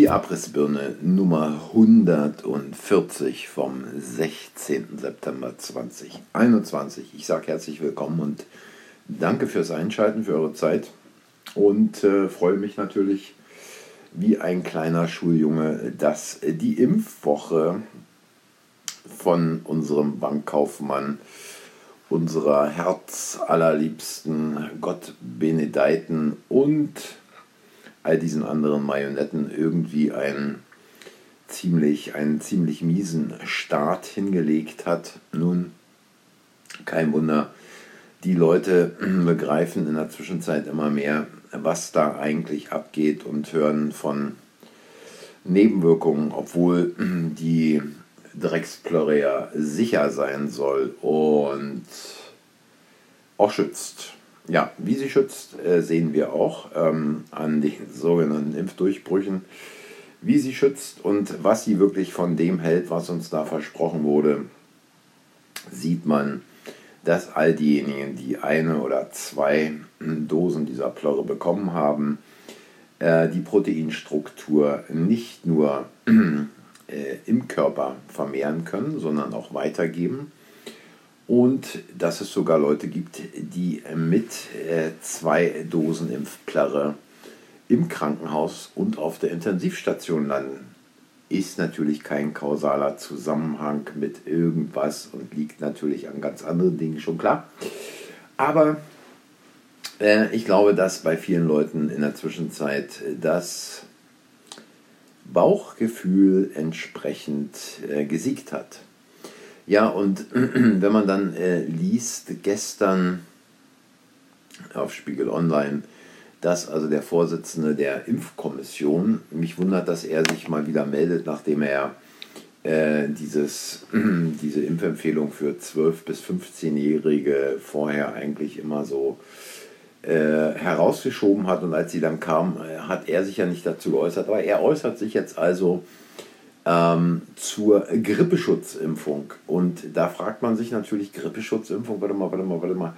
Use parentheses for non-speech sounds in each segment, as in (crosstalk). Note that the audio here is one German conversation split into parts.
Die Abrissbirne Nummer 140 vom 16. September 2021. Ich sage herzlich willkommen und danke fürs Einschalten, für eure Zeit und äh, freue mich natürlich wie ein kleiner Schuljunge, dass die Impfwoche von unserem Bankkaufmann, unserer herzallerliebsten Gott Benedeiten und all diesen anderen Marionetten irgendwie einen ziemlich, einen ziemlich miesen Start hingelegt hat. Nun, kein Wunder, die Leute (clears throat) begreifen in der Zwischenzeit immer mehr, was da eigentlich abgeht und hören von Nebenwirkungen, obwohl (clears throat) die Dreckspleuria sicher sein soll und auch schützt. Ja, wie sie schützt, äh, sehen wir auch ähm, an den (laughs) sogenannten Impfdurchbrüchen. Wie sie schützt und was sie wirklich von dem hält, was uns da versprochen wurde, sieht man, dass all diejenigen, die eine oder zwei Dosen dieser Plörre bekommen haben, äh, die Proteinstruktur nicht nur (clears throat) äh, im Körper vermehren können, sondern auch weitergeben und dass es sogar Leute gibt, die mit äh, zwei Dosen Impfplärre im Krankenhaus und auf der Intensivstation landen. Ist natürlich kein kausaler Zusammenhang mit irgendwas und liegt natürlich an ganz anderen Dingen, schon klar. Aber äh, ich glaube, dass bei vielen Leuten in der Zwischenzeit das Bauchgefühl entsprechend äh, gesiegt hat. Ja, und (clears throat) wenn man dann äh, liest, gestern auf Spiegel Online, dass also der Vorsitzende der Impfkommission, mich wundert, dass er sich mal wieder meldet, nachdem er äh, dieses, (clears throat) diese Impfempfehlung für 12- bis 15-Jährige vorher eigentlich immer so äh, herausgeschoben hat. Und als sie dann kam, äh, hat er sich ja nicht dazu geäußert, aber er äußert sich jetzt also ähm, zur Grippeschutzimpfung. Und da fragt man sich natürlich, Grippeschutzimpfung, warte mal, warte mal, warte mal.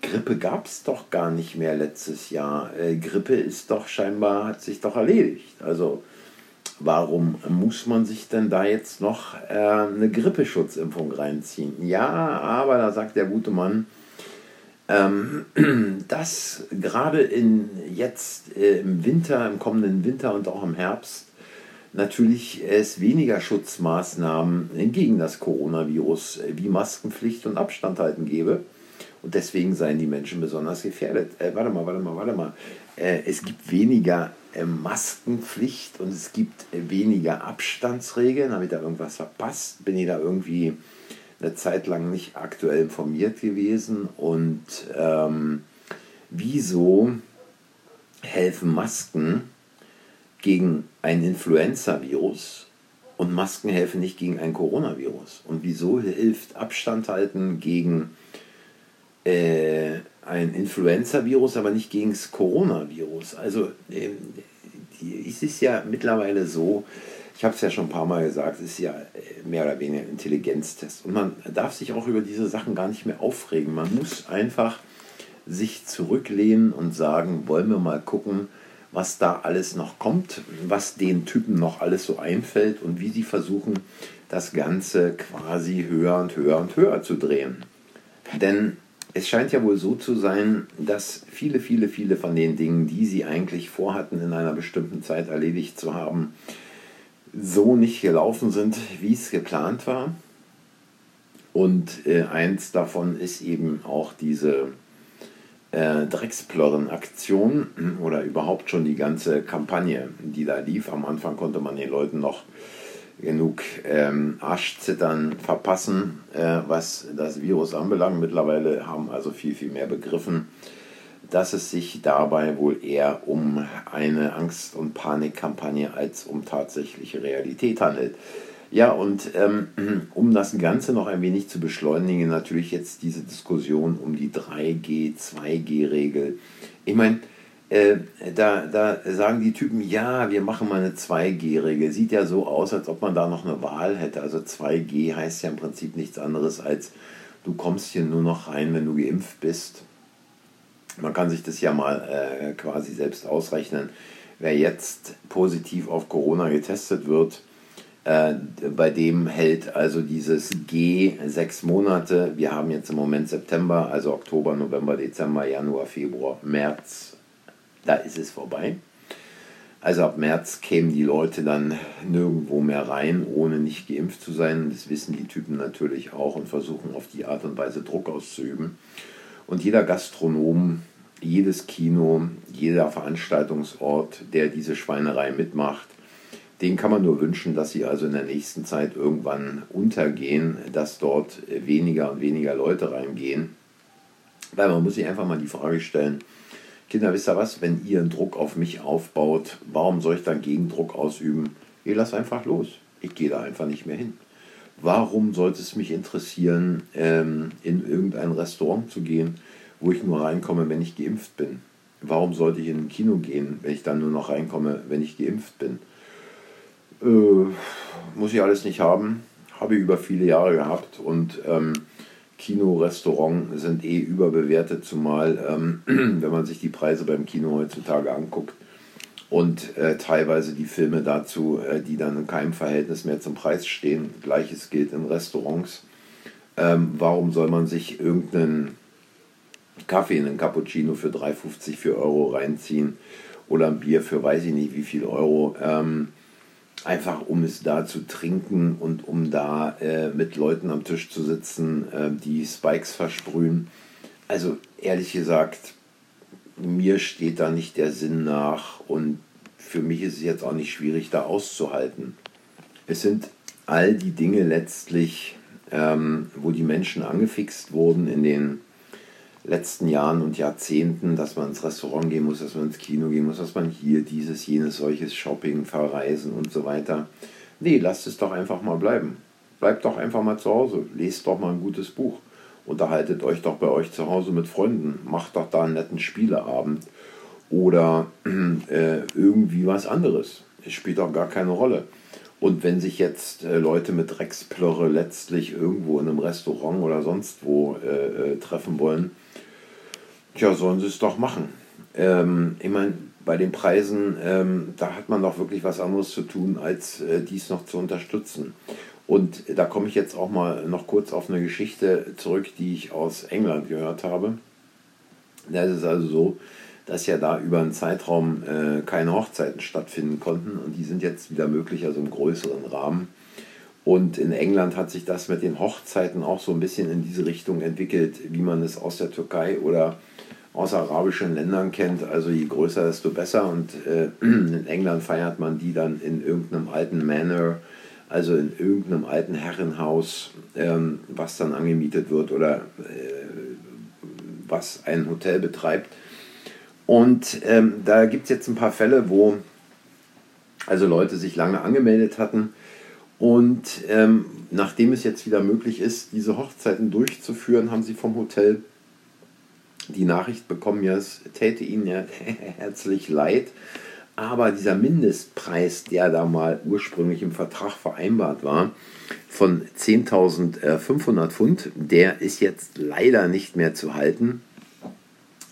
Grippe gab es doch gar nicht mehr letztes Jahr. Äh, Grippe ist doch scheinbar, hat sich doch erledigt. Also warum muss man sich denn da jetzt noch äh, eine Grippeschutzimpfung reinziehen? Ja, aber da sagt der gute Mann, ähm, (clears throat) dass gerade in jetzt äh, im Winter, im kommenden Winter und auch im Herbst natürlich es weniger Schutzmaßnahmen gegen das Coronavirus wie Maskenpflicht und Abstand halten gäbe. Und deswegen seien die Menschen besonders gefährdet. Äh, warte mal, warte mal, warte mal. Äh, es gibt weniger äh, Maskenpflicht und es gibt äh, weniger Abstandsregeln. Habe ich da irgendwas verpasst? Bin ich da irgendwie eine Zeit lang nicht aktuell informiert gewesen? Und ähm, wieso helfen Masken? Gegen ein Influenza-Virus und Masken helfen nicht gegen ein Coronavirus. Und wieso hilft Abstand halten gegen äh, ein Influenza-Virus, aber nicht gegen das Coronavirus? Also äh, es ist ja mittlerweile so, ich habe es ja schon ein paar Mal gesagt, es ist ja äh, mehr oder weniger ein Intelligenztest. Und man darf sich auch über diese Sachen gar nicht mehr aufregen. Man muss einfach sich zurücklehnen und sagen, wollen wir mal gucken, was da alles noch kommt, was den Typen noch alles so einfällt und wie sie versuchen, das Ganze quasi höher und höher und höher zu drehen. Denn es scheint ja wohl so zu sein, dass viele, viele, viele von den Dingen, die sie eigentlich vorhatten, in einer bestimmten Zeit erledigt zu haben, so nicht gelaufen sind, wie es geplant war. Und äh, eins davon ist eben auch diese äh, Drecksplörren-Aktion oder überhaupt schon die ganze Kampagne, die da lief. Am Anfang konnte man den Leuten noch genug ähm, Arschzittern verpassen, äh, was das Virus anbelangt. Mittlerweile haben also viel, viel mehr begriffen, dass es sich dabei wohl eher um eine Angst- und Panikkampagne als um tatsächliche Realität handelt. Ja, und ähm, (clears throat) um das Ganze noch ein wenig zu beschleunigen, natürlich jetzt diese Diskussion um die 3G, 2G-Regel. Ich meine, äh, da, da sagen die Typen, ja, wir machen mal eine 2G-Regel. Sieht ja so aus, als ob man da noch eine Wahl hätte. Also 2G heißt ja im Prinzip nichts anderes als, du kommst hier nur noch rein, wenn du geimpft bist. Man kann sich das ja mal äh, quasi selbst ausrechnen wer jetzt positiv auf Corona getestet wird, äh, bei dem hält also dieses G sechs Monate. Wir haben jetzt im Moment September, also Oktober, November, Dezember, Januar, Februar, März. Da ist es vorbei. Also ab März kämen die Leute dann nirgendwo mehr rein, ohne nicht geimpft zu sein. Das wissen die Typen natürlich auch und versuchen auf die Art und Weise Druck auszuüben. Und jeder Gastronom, jedes Kino, jeder Veranstaltungsort, der diese Schweinerei mitmacht, den kann man nur wünschen, dass sie also in der nächsten Zeit irgendwann untergehen, dass dort weniger und weniger Leute reingehen. Weil man muss sich einfach mal die Frage stellen, Kinder, wisst ihr was, wenn ihr einen Druck auf mich aufbaut, warum soll ich dann Gegendruck ausüben? Ihr lasst einfach los. Ich gehe da einfach nicht mehr hin. Warum sollte es mich interessieren, ähm, in irgendein Restaurant zu gehen, wo ich nur reinkomme, wenn ich geimpft bin? Warum sollte ich in ein Kino gehen, wenn ich dann nur noch reinkomme, wenn ich geimpft bin? Äh, muss ich alles nicht haben. Habe ich über viele Jahre gehabt und ähm, Kino, Restaurant sind eh überbewertet, zumal ähm, (clears throat) wenn man sich die Preise beim Kino heutzutage anguckt und äh, teilweise die Filme dazu, äh, die dann in keinem Verhältnis mehr zum Preis stehen. Gleiches gilt in Restaurants. Ähm, warum soll man sich irgendeinen Kaffee, einen Cappuccino für 3,50, 4 Euro reinziehen oder ein Bier für weiß ich nicht wie viel Euro? Ähm, einfach um es da zu trinken und um da äh, mit Leuten am Tisch zu sitzen, äh, die Spikes versprühen. Also ehrlich gesagt, mir steht da nicht der Sinn nach und für mich ist es jetzt auch nicht schwierig, da auszuhalten. Es sind all die Dinge letztlich, ähm, wo die Menschen angefixt wurden in den letzten Jahren und Jahrzehnten, dass man ins Restaurant gehen muss, dass man ins Kino gehen muss, dass man hier dieses, jenes, solches Shopping, Verreisen und so weiter. Nee, lasst es doch einfach mal bleiben. Bleibt doch einfach mal zu Hause. Lest doch mal ein gutes Buch. Unterhaltet euch doch bei euch zu Hause mit Freunden. Macht doch da einen netten Spieleabend. Oder (clears throat) äh, irgendwie was anderes. Es spielt auch gar keine Rolle. Und wenn sich jetzt äh, Leute mit Drecksplörre letztlich irgendwo in einem Restaurant oder sonst wo äh, äh treffen wollen, Tja, sollen sie es doch machen. Ähm, ich meine, bei den Preisen, ähm, da hat man doch wirklich was anderes zu tun, als äh, dies noch zu unterstützen. Und da komme ich jetzt auch mal noch kurz auf eine Geschichte zurück, die ich aus England gehört habe. Da ist es also so, dass ja da über einen Zeitraum äh, keine Hochzeiten stattfinden konnten und die sind jetzt wieder möglich, also im größeren Rahmen. Und in England hat sich das mit den Hochzeiten auch so ein bisschen in diese Richtung entwickelt, wie man es aus der Türkei oder aus arabischen Ländern kennt. Also je größer, desto besser. Und äh, (clears throat) in England feiert man die dann in irgendeinem alten Manor, also in irgendeinem alten Herrenhaus, ähm, was dann angemietet wird oder äh, was ein Hotel betreibt. Und ähm, da gibt es jetzt ein paar Fälle, wo also Leute sich lange angemeldet hatten. Und ähm, nachdem es jetzt wieder möglich ist, diese Hochzeiten durchzuführen, haben sie vom Hotel die Nachricht bekommen, ja, es täte ihnen ja (laughs) herzlich leid, aber dieser Mindestpreis, der da mal ursprünglich im Vertrag vereinbart war, von 10.500 Pfund, der ist jetzt leider nicht mehr zu halten,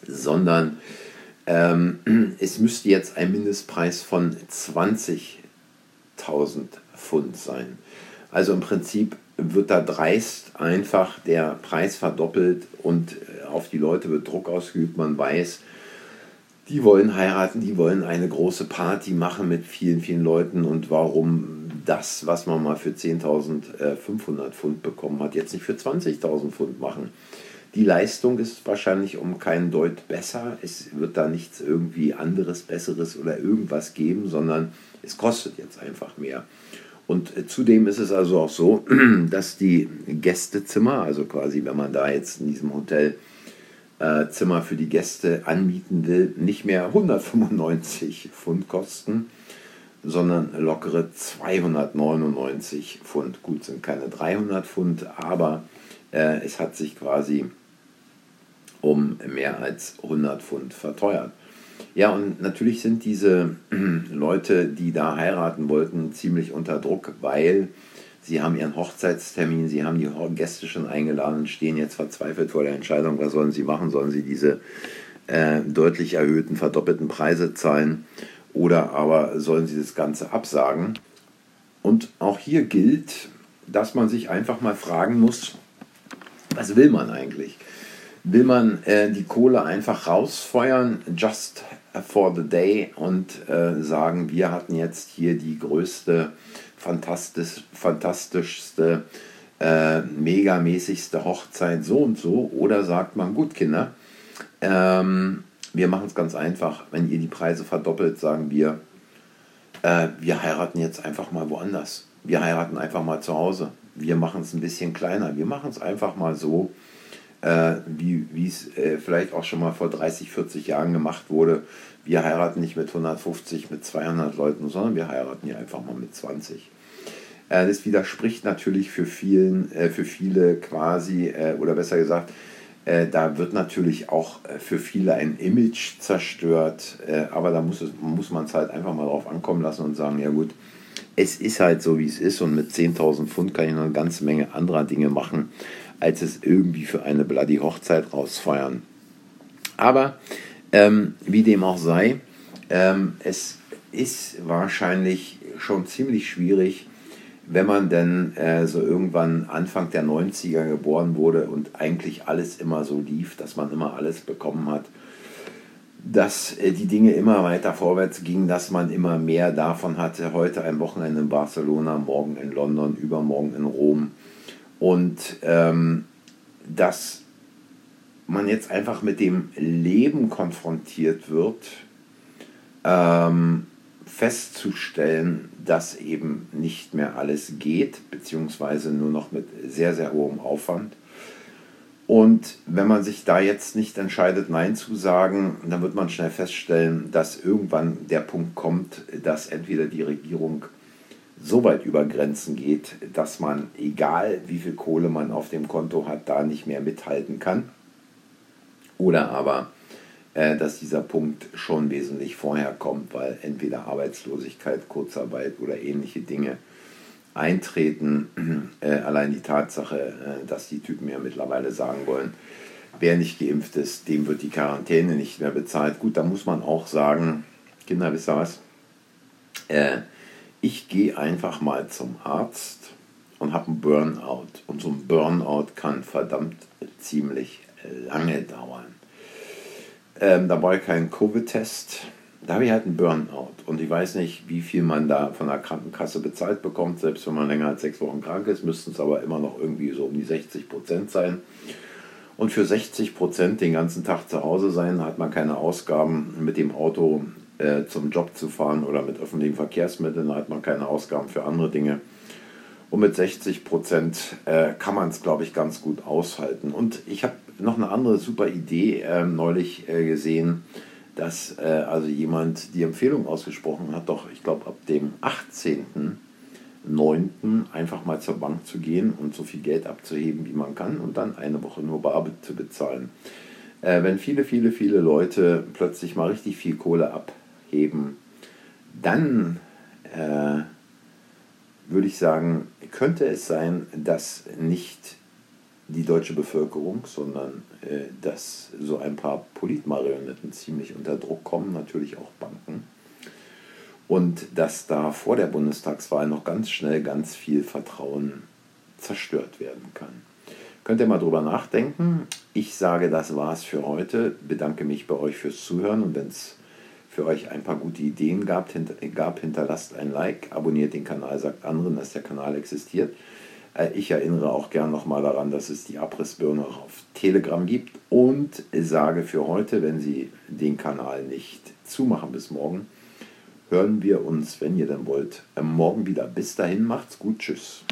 sondern ähm, (clears throat) es müsste jetzt ein Mindestpreis von 20.000 Pfund sein. Also im Prinzip wird da dreist einfach der Preis verdoppelt und äh, auf die Leute wird Druck ausgeübt. Man weiß, die wollen heiraten, die wollen eine große Party machen mit vielen, vielen Leuten und warum das, was man mal für 10.500 Pfund bekommen hat, jetzt nicht für 20.000 Pfund machen. Die Leistung ist wahrscheinlich um keinen Deut besser. Es wird da nichts irgendwie anderes, besseres oder irgendwas geben, sondern es kostet jetzt einfach mehr. Und äh, zudem ist es also auch so, (clears throat) dass die Gästezimmer, also quasi wenn man da jetzt in diesem Hotel Zimmer für die Gäste anmieten will, nicht mehr 195 Pfund kosten, sondern lockere 299 Pfund. Gut, sind keine 300 Pfund, aber äh, es hat sich quasi um mehr als 100 Pfund verteuert. Ja, und natürlich sind diese (clears throat) Leute, die da heiraten wollten, ziemlich unter Druck, weil sie haben ihren Hochzeitstermin, sie haben die Gäste schon eingeladen und stehen jetzt verzweifelt vor der Entscheidung, was sollen sie machen? Sollen sie diese äh, deutlich erhöhten, verdoppelten Preise zahlen oder aber sollen sie das Ganze absagen. Und auch hier gilt, dass man sich einfach mal fragen muss, was will man eigentlich? Will man äh, die Kohle einfach rausfeuern, just for the day und äh, sagen, wir hatten jetzt hier die größte, fantastisch, fantastischste, äh, megamäßigste Hochzeit so und so? Oder sagt man, gut Kinder, ähm, wir machen es ganz einfach. Wenn ihr die Preise verdoppelt, sagen wir, äh, wir heiraten jetzt einfach mal woanders. Wir heiraten einfach mal zu Hause. Wir machen es ein bisschen kleiner. Wir machen es einfach mal so, äh, wie es äh, vielleicht auch schon mal vor 30, 40 Jahren gemacht wurde. Wir heiraten nicht mit 150, mit 200 Leuten, sondern wir heiraten hier einfach mal mit 20. Äh, das widerspricht natürlich für, vielen, äh, für viele quasi, äh, oder besser gesagt, äh, da wird natürlich auch für viele ein Image zerstört, aber da muss, muss man es halt einfach mal drauf ankommen lassen und sagen, ja gut, es ist halt so, wie es ist und mit 10.000 Pfund kann ich noch eine ganze Menge anderer Dinge machen, als es irgendwie für eine bloody Hochzeit rausfeuern. Aber ähm, wie dem auch sei, ähm, es ist wahrscheinlich schon ziemlich schwierig, wenn man denn äh, so irgendwann Anfang der 90er geboren wurde und eigentlich alles immer so lief, dass man immer alles bekommen hat, dass äh, die Dinge immer weiter vorwärts gingen, dass man immer mehr davon hatte, heute ein Wochenende in Barcelona, morgen in London, übermorgen in Rom und ähm, dass man jetzt einfach mit dem Leben konfrontiert wird, ähm, festzustellen, dass eben nicht mehr alles geht, beziehungsweise nur noch mit sehr, sehr hohem Aufwand. Und wenn man sich da jetzt nicht entscheidet, Nein zu sagen, dann wird man schnell feststellen, dass irgendwann der Punkt kommt, dass entweder die Regierung so weit über Grenzen geht, dass man, egal wie viel Kohle man auf dem Konto hat, da nicht mehr mithalten kann. Oder aber äh, dass dieser Punkt schon wesentlich vorher kommt, weil entweder Arbeitslosigkeit, Kurzarbeit oder ähnliche Dinge eintreten. Äh, allein die Tatsache, äh, dass die Typen ja mittlerweile sagen wollen, wer nicht geimpft ist, dem wird die Quarantäne nicht mehr bezahlt. Gut, da muss man auch sagen, Kinder, wisst ihr was? Äh, ich gehe einfach mal zum Arzt und habe einen Burnout. Und so ein Burnout kann verdammt ziemlich lange dauern. Ähm, da war kein Covid-Test. Da habe ich halt einen Burnout. Und ich weiß nicht, wie viel man da von der Krankenkasse bezahlt bekommt. Selbst wenn man länger als sechs Wochen krank ist, müssten es aber immer noch irgendwie so um die 60 Prozent sein. Und für 60 Prozent den ganzen Tag zu Hause sein, hat man keine Ausgaben mit dem Auto äh, zum Job zu fahren oder mit öffentlichen Verkehrsmitteln, hat man keine Ausgaben für andere Dinge. Und mit 60 Prozent äh, kann man es, glaube ich, ganz gut aushalten. Und ich habe noch eine andere super Idee äh, neulich gesehen, dass äh, also jemand die Empfehlung ausgesprochen hat, doch, ich glaube, ab dem 18.09. einfach mal zur Bank zu gehen und so viel Geld abzuheben, wie man kann und dann eine Woche nur bar zu bezahlen. Äh, wenn viele, viele, viele Leute plötzlich mal richtig viel Kohle abheben, dann äh, würde ich sagen, könnte es sein, dass nicht die deutsche Bevölkerung, sondern äh, dass so ein paar Politmarionetten ziemlich unter Druck kommen, natürlich auch Banken. Und dass da vor der Bundestagswahl noch ganz schnell ganz viel Vertrauen zerstört werden kann. Könnt ihr mal drüber nachdenken. Ich sage, das war's für heute. Bedanke mich bei euch fürs Zuhören und wenn es für euch ein paar gute Ideen gab, hinter, gab, hinterlasst ein Like, abonniert den Kanal, sagt anderen, dass der Kanal existiert. Äh, ich erinnere auch gern nochmal daran, dass es die Abrissbirne auf Telegram gibt und sage für heute, wenn Sie den Kanal nicht zumachen bis morgen, hören wir uns, wenn ihr denn wollt, morgen wieder. Bis dahin, macht's gut, tschüss.